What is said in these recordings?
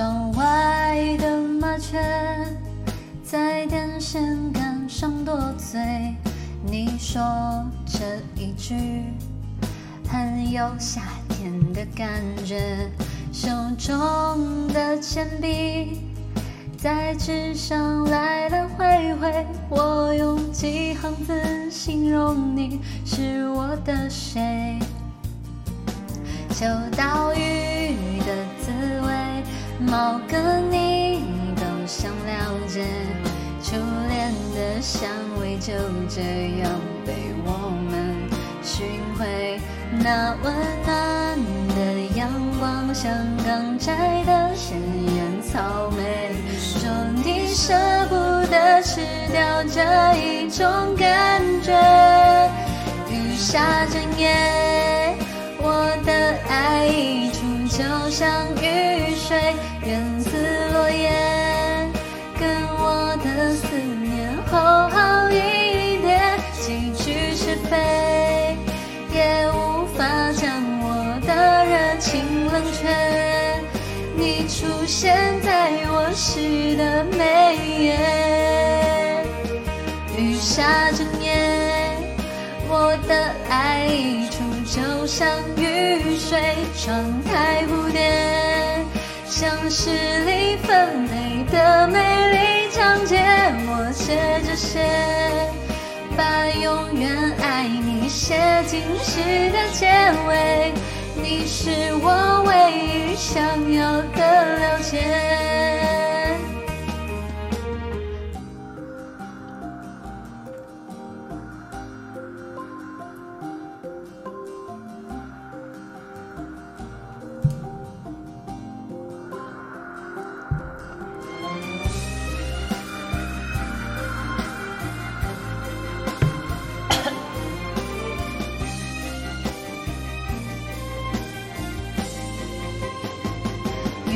窗外的麻雀在电线杆上多嘴，你说这一句很有夏天的感觉，手中的铅笔在纸上来来回回，我用几行字形容你是我的谁。秋刀鱼的滋味，某个你都想了解。初恋的香味就这样被我们寻回。那温暖的阳光像刚摘的鲜艳草莓，说你舍不得吃掉这一种感觉。雨下整夜。我的爱溢出，就像厚厚一叠，几句是非，也无法将我的热情冷却。你出现在我诗的每页，雨下整夜，我的爱溢出。就像雨水，窗台蝴蝶，像诗里分配的美丽章节。写着写，把永远爱你写进诗的结尾。你是我唯一想要的了解。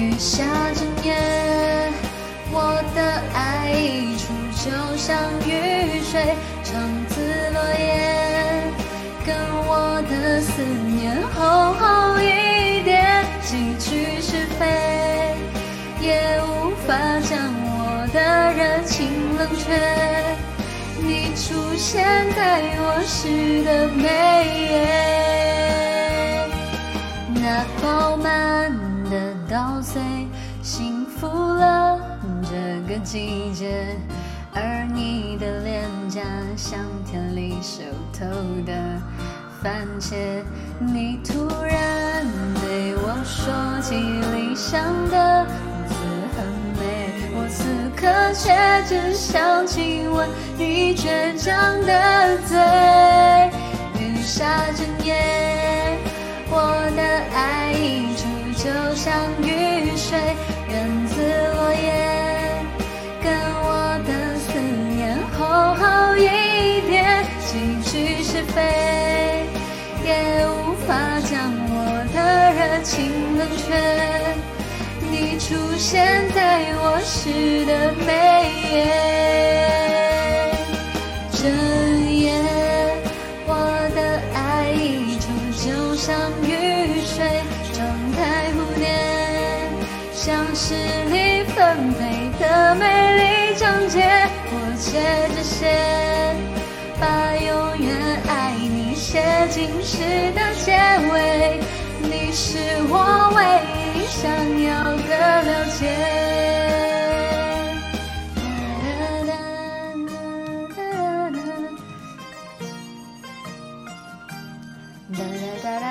雨下整夜，我的爱溢出，就像雨水，长自落叶，跟我的思念厚厚一叠，几句是非，也无法将我的热情冷却。你出现在我诗的每个季节，而你的脸颊像田里熟透的番茄。你突然对我说起理想的字很美，我此刻却只想亲吻你倔强的嘴。雨下整飞，也无法将我的热情冷却。你出现在我诗的每页，整夜，我的爱溢出，就像雨水。像诗里分配的美丽章节，我写着写，心事的结尾，你是我唯一想要的了解。哒哒哒哒哒哒。